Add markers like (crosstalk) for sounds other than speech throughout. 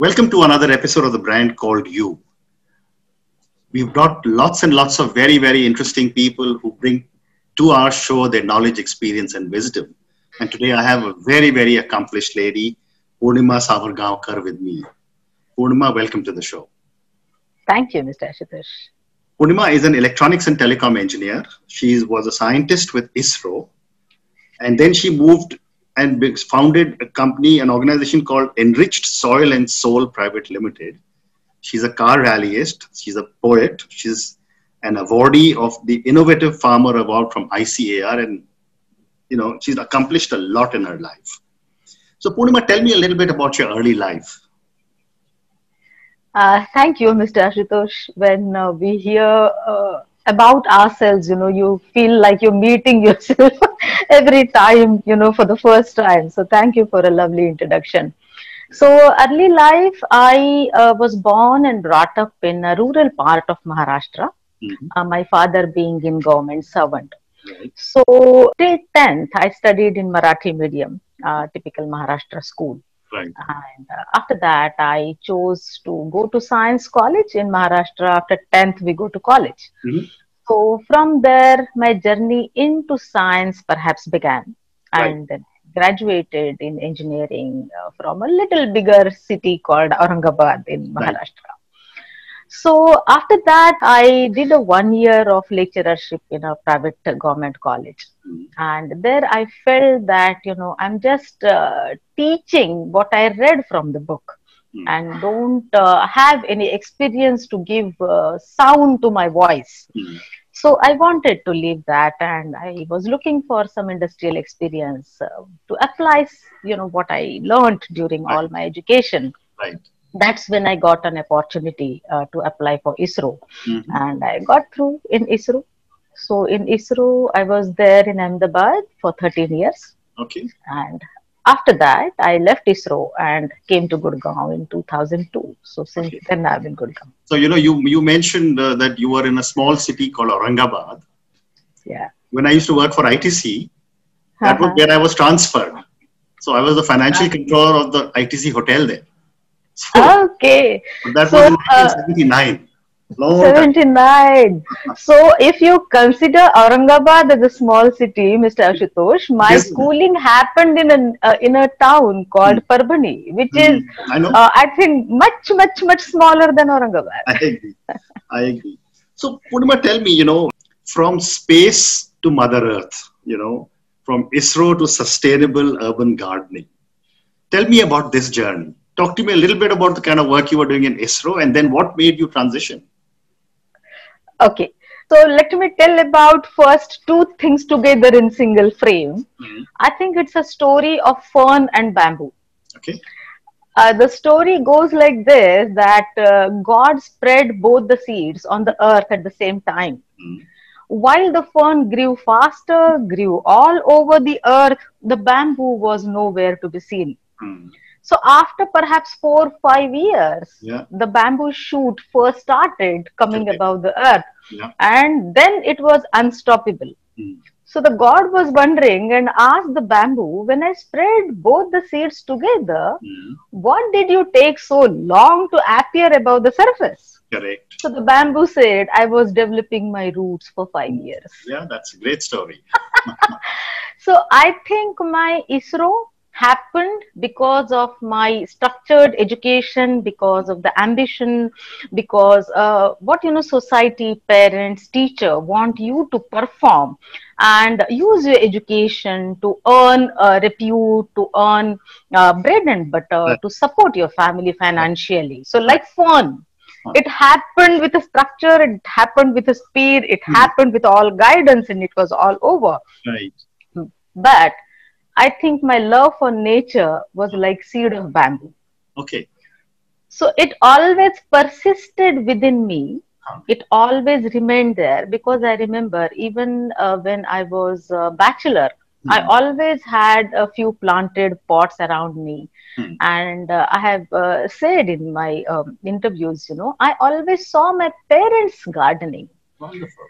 Welcome to another episode of the brand called You. We've got lots and lots of very, very interesting people who bring to our show their knowledge, experience, and wisdom. And today I have a very, very accomplished lady, Poornima Savargaonkar, with me. Poornima, welcome to the show. Thank you, Mr. Ashutosh. Poornima is an electronics and telecom engineer. She was a scientist with ISRO. And then she moved and founded a company, an organization called Enriched Soil and Soul Private Limited. She's a car rallyist. She's a poet. She's an awardee of the Innovative Farmer Award from ICAR. And, you know, she's accomplished a lot in her life. So, Poornima, tell me a little bit about your early life. Uh, thank you, Mr. Ashutosh. When uh, we hear uh, about ourselves, you know, you feel like you're meeting (laughs) yourself every time, you know, for the first time. So thank you for a lovely introduction. So early life, I uh, was born and brought up in a rural part of Maharashtra. Mm-hmm. Uh, my father being in government servant. Right. So till 10th, I studied in Marathi medium, uh, typical Maharashtra school. Right. And uh, after that, I chose to go to science college in Maharashtra. After 10th, we go to college. Mm-hmm. So from there, my journey into science perhaps began. Right. And then graduated in engineering uh, from a little bigger city called Aurangabad in Maharashtra. Right. So after that, I did a one year of lecturership in a private government college. Mm. And there I felt that, you know, I'm just uh, teaching what I read from the book mm. and don't uh, have any experience to give uh, sound to my voice. Mm. So I wanted to leave that and I was looking for some industrial experience uh, to apply, you know, what I learned during right. all my education. Right that's when I got an opportunity uh, to apply for ISRO, mm-hmm. and I got through in ISRO. So in ISRO, I was there in Ahmedabad for 13 years. Okay. And after that, I left ISRO and came to Gurgaon in 2002. So since okay. then, I've been Gurgaon. So you know, you you mentioned uh, that you were in a small city called Aurangabad. Yeah. When I used to work for ITC, that uh-huh. was where I was transferred. So I was the financial uh-huh. controller of the ITC hotel there. So, okay. That so, was in 1979. Uh, 79. so if you consider Aurangabad as a small city, Mr. Ashutosh, my yes, schooling happened in a uh, in a town called mm. Parbhani, which mm. is I. Uh, I think much much much smaller than Aurangabad. I agree. I agree. So Poornima, tell me, you know, from space to Mother Earth, you know, from ISRO to sustainable urban gardening. Tell me about this journey talk to me a little bit about the kind of work you were doing in ISRO and then what made you transition? Okay. So let me tell about first two things together in single frame. Mm-hmm. I think it's a story of fern and bamboo. Okay. Uh, the story goes like this that uh, God spread both the seeds on the earth at the same time. Mm-hmm. While the fern grew faster, grew all over the earth, the bamboo was nowhere to be seen. Mm-hmm. So after perhaps four five years, yeah. the bamboo shoot first started coming okay. above the earth, yeah. and then it was unstoppable. Mm. So the god was wondering and asked the bamboo, when I spread both the seeds together, mm. what did you take so long to appear above the surface? Correct. So the bamboo said, I was developing my roots for five years. Yeah, that's a great story. (laughs) so I think my ISRO happened because of my structured education because of the ambition because uh, what you know society parents teacher want you to perform and use your education to earn uh, repute to earn uh, bread and butter to support your family financially. So like fun it happened with a structure it happened with a speed it mm. happened with all guidance and it was all over. Right. But I think my love for nature was like seed of bamboo. Okay. So it always persisted within me. It always remained there because I remember even uh, when I was a bachelor, mm. I always had a few planted pots around me. Mm. And uh, I have uh, said in my um, interviews, you know, I always saw my parents gardening. Wonderful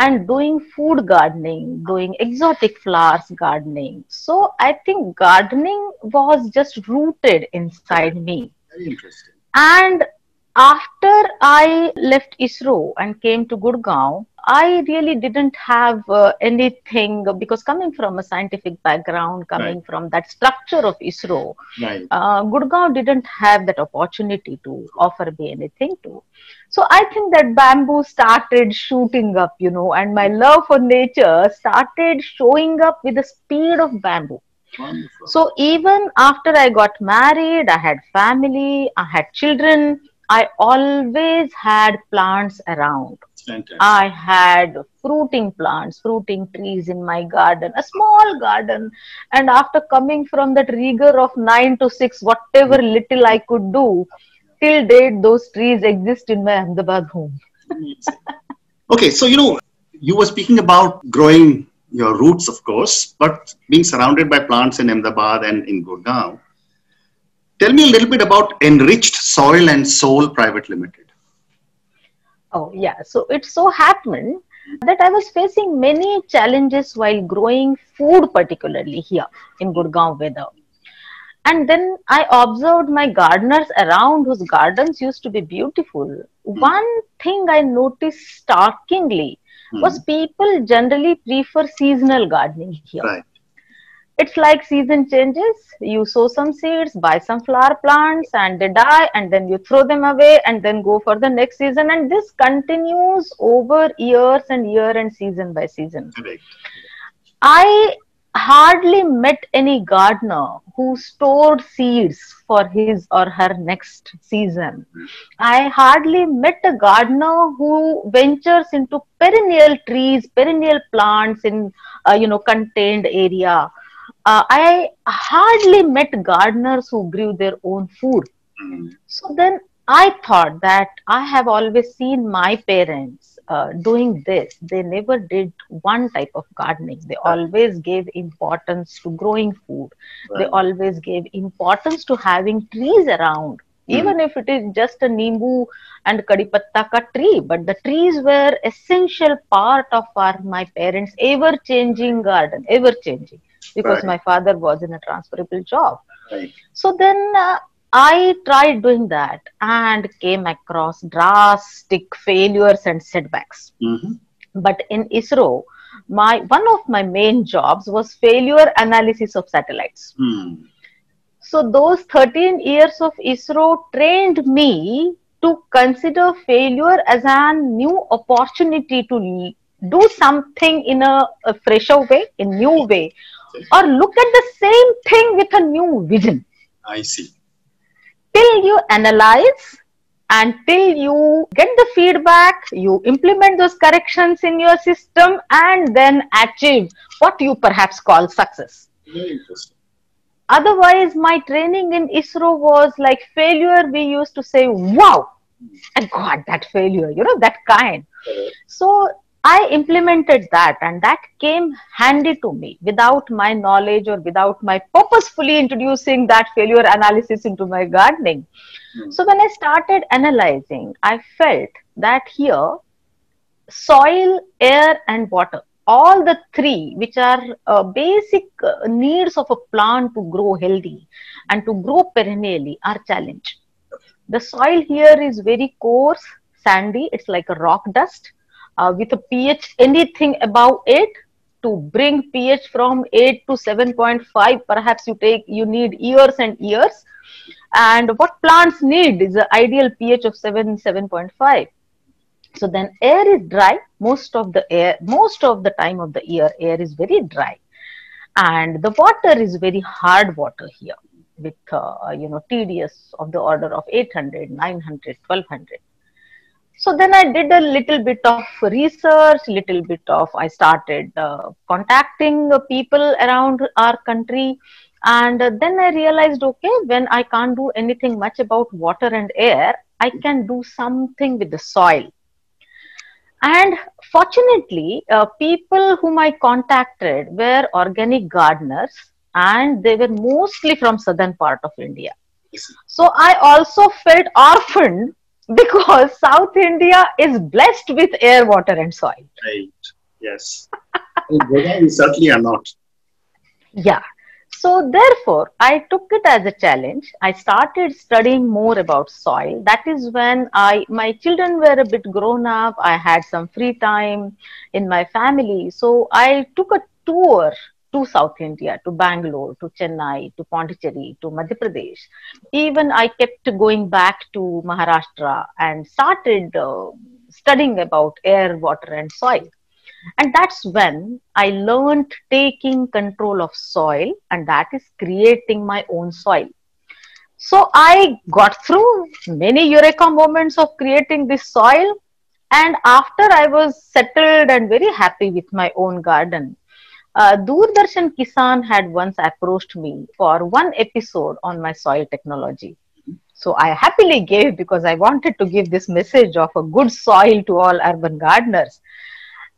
and doing food gardening, doing exotic flowers gardening. So I think gardening was just rooted inside me. Very interesting. And after I left ISRO and came to Gurgaon, I really didn't have uh, anything because coming from a scientific background, coming right. from that structure of ISRO, right. uh, Gurgaon didn't have that opportunity to offer me anything to. So I think that bamboo started shooting up, you know, and my love for nature started showing up with the speed of bamboo. Wonderful. So even after I got married, I had family, I had children, I always had plants around. Fantastic. I had fruiting plants, fruiting trees in my garden, a small garden. And after coming from that rigor of nine to six, whatever little I could do, till date, those trees exist in my Ahmedabad home. okay, so you know, you were speaking about growing your roots, of course, but being surrounded by plants in Ahmedabad and in Gurgaon Tell me a little bit about Enriched Soil and Soul Private Limited. Oh, yeah. So it so happened that I was facing many challenges while growing food, particularly here in Gurgaon weather. And then I observed my gardeners around whose gardens used to be beautiful. Mm. One thing I noticed starkingly mm. was people generally prefer seasonal gardening here. Right it's like season changes. You sow some seeds buy some flower plants and they die and then you throw them away and then go for the next season. And this continues over years and year and season by season. I hardly met any gardener who stored seeds for his or her next season. I hardly met a gardener who ventures into perennial trees perennial plants in uh, you know contained area uh, I hardly met gardeners who grew their own food. Mm. So then I thought that I have always seen my parents uh, doing this. They never did one type of gardening. They right. always gave importance to growing food. Right. They always gave importance to having trees around. Mm. Even if it is just a nimbu and kadipatta ka tree, but the trees were essential part of our my parents' ever changing garden, ever changing because right. my father was in a transferable job. Right. So then uh, I tried doing that and came across drastic failures and setbacks. Mm-hmm. But in ISRO, my one of my main jobs was failure analysis of satellites. Mm. So those 13 years of ISRO trained me to consider failure as a new opportunity to do something in a, a fresher way, a new way, or look at the same thing with a new vision. I see. Till you analyze and till you get the feedback, you implement those corrections in your system and then achieve what you perhaps call success. Very interesting. Otherwise, my training in ISRO was like failure. We used to say, wow, I got that failure, you know, that kind. So I implemented that and that came handy to me without my knowledge or without my purposefully introducing that failure analysis into my gardening. Mm. So when I started analyzing, I felt that here soil, air and water, all the three which are uh, basic uh, needs of a plant to grow healthy and to grow perennially are challenged. The soil here is very coarse, sandy, it's like a rock dust uh, with a pH anything above 8 to bring pH from 8 to 7.5 perhaps you take you need years and years. And what plants need is the ideal pH of 7 7.5 so then air is dry most of the air most of the time of the year air is very dry. And the water is very hard water here with uh, you know TDS of the order of 800 900 1200 so then i did a little bit of research little bit of i started uh, contacting people around our country. And then i realized okay when i can't do anything much about water and air i can do something with the soil. And fortunately uh, people whom i contacted were organic gardeners and they were mostly from southern part of india. So i also felt orphaned because South India is blessed with air, water, and soil. Right. Yes. we certainly are not. Yeah. So therefore, I took it as a challenge. I started studying more about soil. That is when I my children were a bit grown up. I had some free time in my family. So I took a tour to South India, to Bangalore, to Chennai, to Pondicherry, to Madhya Pradesh. Even I kept going back to Maharashtra and started uh, studying about air, water, and soil. And that's when I learned taking control of soil, and that is creating my own soil. So I got through many eureka moments of creating this soil. And after I was settled and very happy with my own garden, uh, Doordarshan Kisan had once approached me for one episode on my soil technology. So I happily gave because I wanted to give this message of a good soil to all urban gardeners.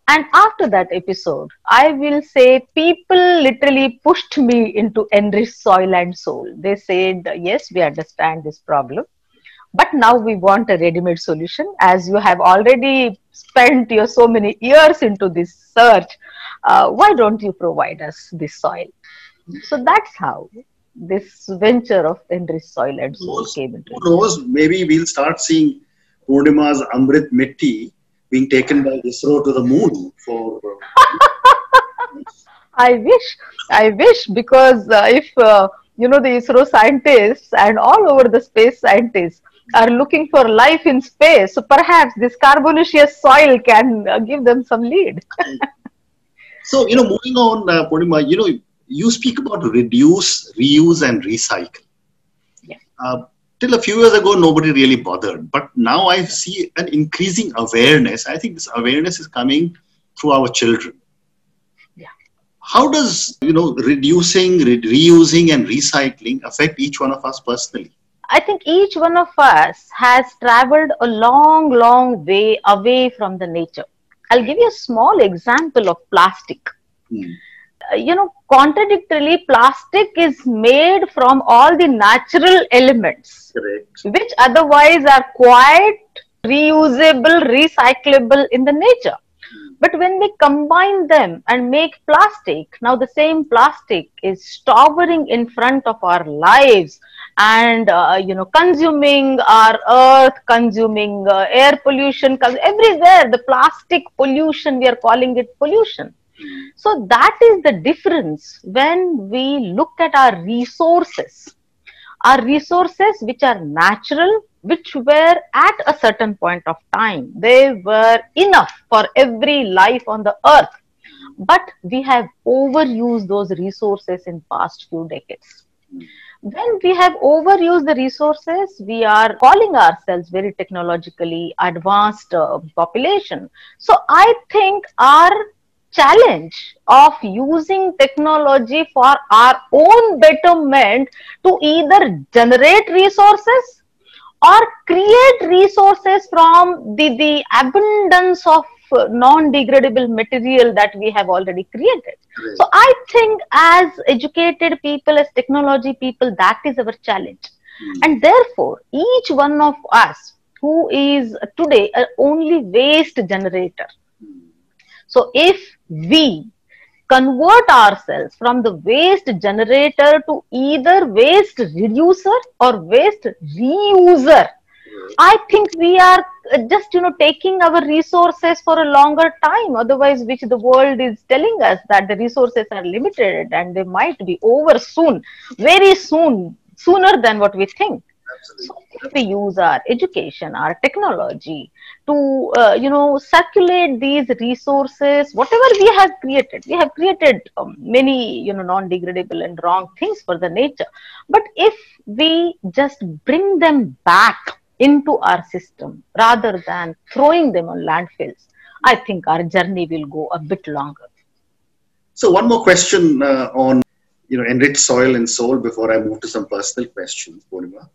And after that episode, I will say people literally pushed me into enriched soil and soul. They said, Yes, we understand this problem, but now we want a ready made solution. As you have already spent your so many years into this search, uh, why don't you provide us this soil? So that's how this venture of enriched soil and soul came into Who knows, maybe we'll start seeing Poornima's Amrit Mitti being taken by ISRO to the moon for. (laughs) I wish, I wish, because uh, if uh, you know the ISRO scientists and all over the space scientists are looking for life in space, so perhaps this carbonaceous soil can uh, give them some lead. So you know, moving on, uh, Poornima, you know, you speak about reduce, reuse, and recycle. Yeah. Uh, till a few years ago, nobody really bothered. But now I see an increasing awareness. I think this awareness is coming through our children. Yeah. How does you know reducing, re- reusing, and recycling affect each one of us personally? I think each one of us has traveled a long, long way away from the nature. I'll give you a small example of plastic. Hmm. Uh, you know, contradictorily, plastic is made from all the natural elements, Correct. which otherwise are quite reusable, recyclable in the nature. But when we combine them and make plastic, now the same plastic is towering in front of our lives and uh, you know consuming our earth consuming uh, air pollution everywhere the plastic pollution we are calling it pollution so that is the difference when we look at our resources. Our resources, which are natural, which were at a certain point of time, they were enough for every life on the earth. But we have overused those resources in past few decades. When we have overused the resources, we are calling ourselves very technologically advanced uh, population. So I think our challenge of using technology for our own betterment to either generate resources or create resources from the, the abundance of non-degradable material that we have already created. Right. So I think as educated people, as technology people, that is our challenge. Mm. And therefore, each one of us who is today a only waste generator, so if we convert ourselves from the waste generator to either waste reducer or waste reuser, I think we are just you know taking our resources for a longer time. Otherwise, which the world is telling us that the resources are limited and they might be over soon, very soon, sooner than what we think. So if we use our education, our technology to, uh, you know, circulate these resources, whatever we have created, we have created um, many, you know, non-degradable and wrong things for the nature. But if we just bring them back into our system rather than throwing them on landfills, I think our journey will go a bit longer. So one more question uh, on you know enriched soil and soul before I move to some personal questions, Poornima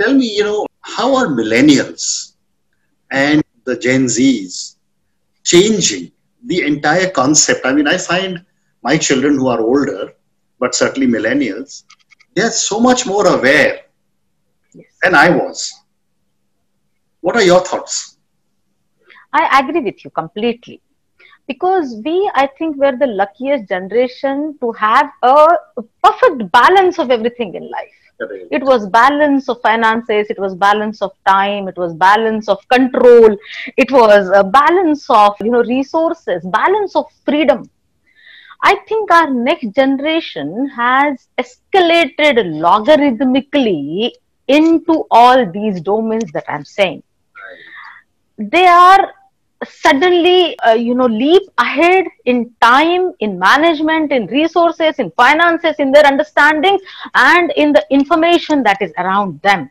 tell me, you know, how are millennials and the Gen Zs changing the entire concept? I mean, I find my children who are older, but certainly millennials, they are so much more aware yes. than I was. What are your thoughts? I agree with you completely. because we i think we're the luckiest generation to have a perfect balance of everything in life it was balance of finances it was balance of time it was balance of control it was a balance of you know resources balance of freedom i think our next generation has escalated logarithmically into all these domains that i'm saying they are suddenly uh, you know leap ahead in time in management in resources in finances in their understandings and in the information that is around them.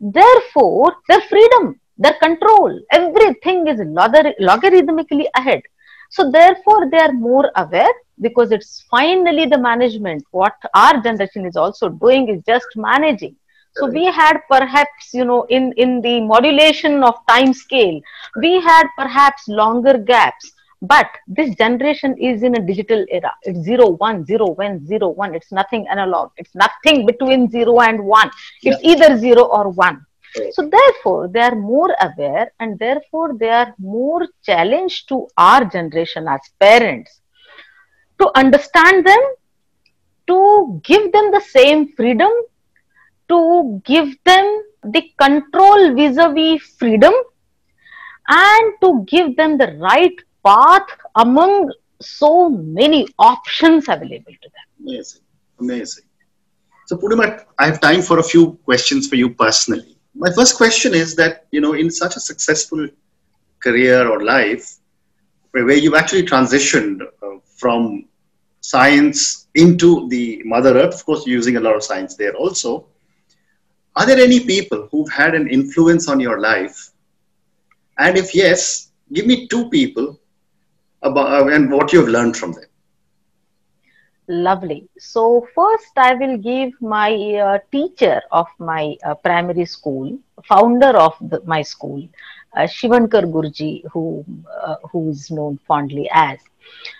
Therefore their freedom their control everything is logarithmically ahead. So therefore they are more aware because it's finally the management. What our generation is also doing is just managing so we had perhaps, you know, in, in the modulation of time scale, we had perhaps longer gaps. But this generation is in a digital era. It's zero, one, zero, one, zero, one. It's nothing analog. It's nothing between zero and one. It's yeah. either zero or one. So therefore, they are more aware and therefore they are more challenged to our generation as parents to understand them, to give them the same freedom to give them the control vis-a-vis freedom and to give them the right path among so many options available to them. Amazing, amazing. So Poornima, I have time for a few questions for you personally. My first question is that, you know, in such a successful career or life, where you've actually transitioned uh, from science into the Mother Earth, of course, using a lot of science there also, are there any people who've had an influence on your life? And if yes, give me two people about uh, and what you've learned from them. Lovely. So first, I will give my uh, teacher of my uh, primary school, founder of the, my school, uh, Shivankar Gurji, who uh, who is known fondly as.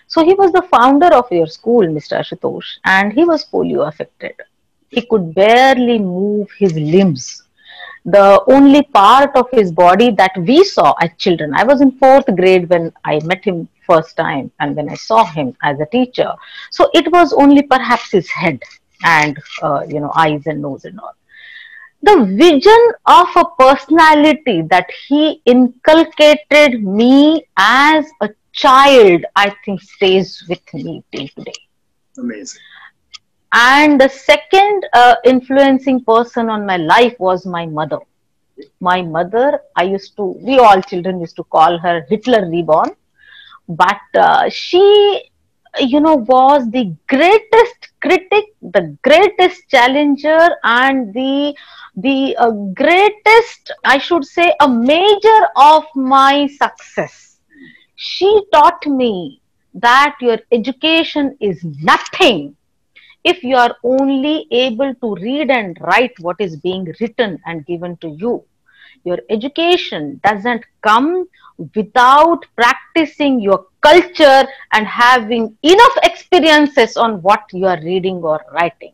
So he was the founder of your school, Mr. Ashutosh, and he was polio affected he could barely move his limbs. The only part of his body that we saw as children, I was in fourth grade when I met him first time and when I saw him as a teacher. So it was only perhaps his head and, uh, you know, eyes and nose and all. The vision of a personality that he inculcated me as a child, I think stays with me till today. Amazing and the second uh, influencing person on my life was my mother. My mother i used to we all children used to call her hitler reborn. But uh, she you know was the greatest critic the greatest challenger and the the uh, greatest i should say a major of my success. She taught me that your education is nothing if you are only able to read and write what is being written and given to you your education doesn't come without practicing your culture and having enough experiences on what you are reading or writing.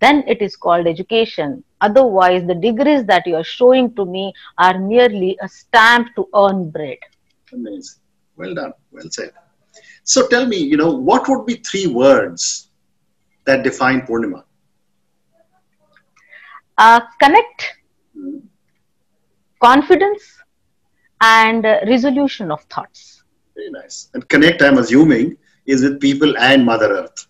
Then it is called education. Otherwise the degrees that you are showing to me are merely a stamp to earn bread. Amazing. Well done. Well said. So tell me you know what would be three words that define Poornima? Uh, connect, confidence, and uh, resolution of thoughts. Very nice. And connect, I'm assuming, is with people and Mother Earth.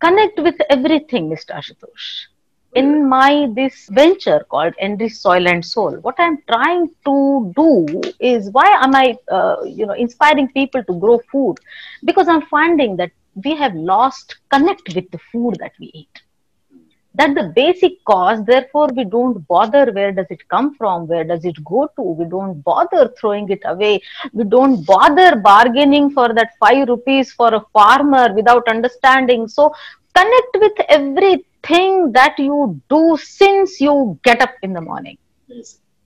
Connect with everything, Mr. Ashutosh. In my this venture called Enrich Soil and Soul, what I'm trying to do is why am I, uh, you know, inspiring people to grow food? Because I'm finding that we have lost connect with the food that we eat. That the basic cause therefore we don't bother where does it come from where does it go to we don't bother throwing it away. We don't bother bargaining for that 5 rupees for a farmer without understanding. So connect with everything that you do since you get up in the morning.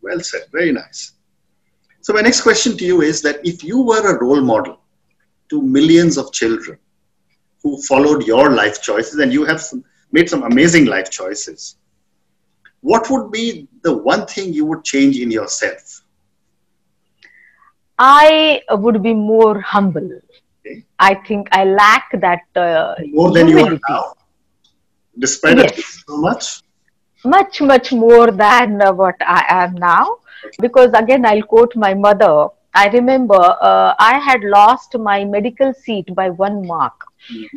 Well said very nice. So my next question to you is that if you were a role model to millions of children who followed your life choices and you have some, made some amazing life choices what would be the one thing you would change in yourself I would be more humble. Okay. I think I lack that. Uh, more than humility. you are now, despite yes. it so much. Much, much more than uh, what I am now. Okay. Because again, I'll quote my mother. I remember uh, I had lost my medical seat by one mark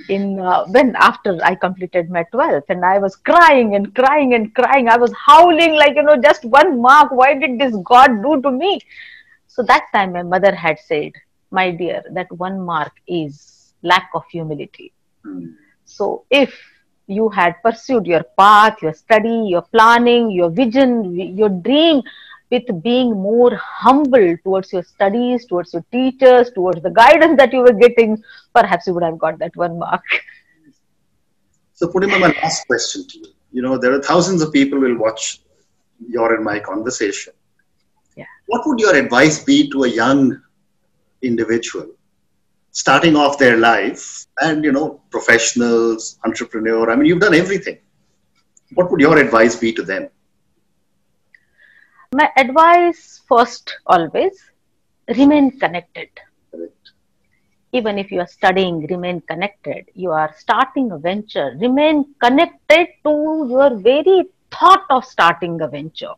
in uh, when after I completed my 12th and I was crying and crying and crying. I was howling like, you know, just one mark. Why did this God do to me? So that time my mother had said, my dear, that one mark is lack of humility. Mm. So if you had pursued your path, your study, your planning, your vision, your dream, with being more humble towards your studies, towards your teachers, towards the guidance that you were getting, perhaps you would have got that one mark. So, Poornima, my last question to you. You know, there are thousands of people will watch your and my conversation. Yeah. What would your advice be to a young individual starting off their life and, you know, professionals, entrepreneur? I mean, you've done everything. What would your advice be to them? My advice first always remain connected. Even if you are studying remain connected. You are starting a venture remain connected to your very thought of starting a venture.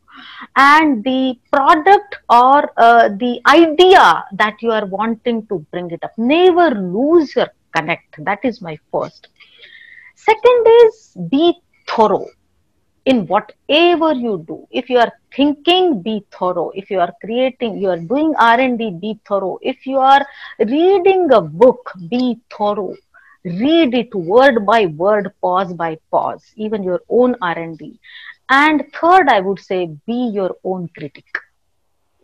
And the product or uh, the idea that you are wanting to bring it up. Never lose your connect. That is my first. Second is be thorough in whatever you do. If you are thinking be thorough. If you are creating you are doing r&d be thorough. If you are reading a book be thorough. Read it word by word pause by pause. Even your own r&d and third i would say be your own critic.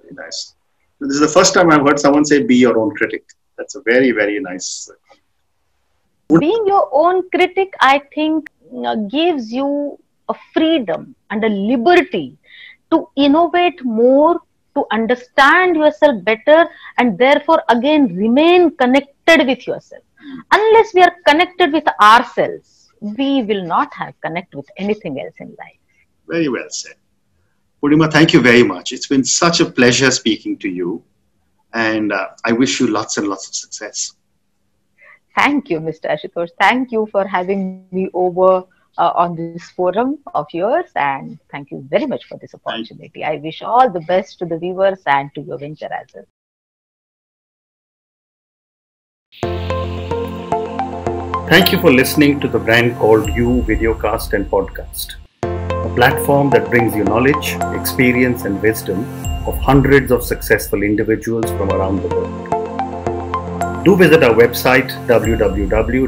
Very nice this is the first time i've heard someone say be your own critic. That's a very very nice being your own critic i think uh, gives you a freedom and a liberty to innovate more, to understand yourself better, and therefore again remain connected with yourself. Unless we are connected with ourselves, we will not have connect with anything else in life. Very well said. Poornima, thank you very much. It's been such a pleasure speaking to you, and uh, I wish you lots and lots of success. Thank you, Mr. Ashutosh. Thank you for having me over uh, on this forum of yours and thank you very much for this opportunity. I wish all the best to the viewers and to your venture as well. Thank you for listening to the brand called You Videocast and Podcast, a platform that brings you knowledge, experience, and wisdom of hundreds of successful individuals from around the world. Do visit our website www.tbcy.in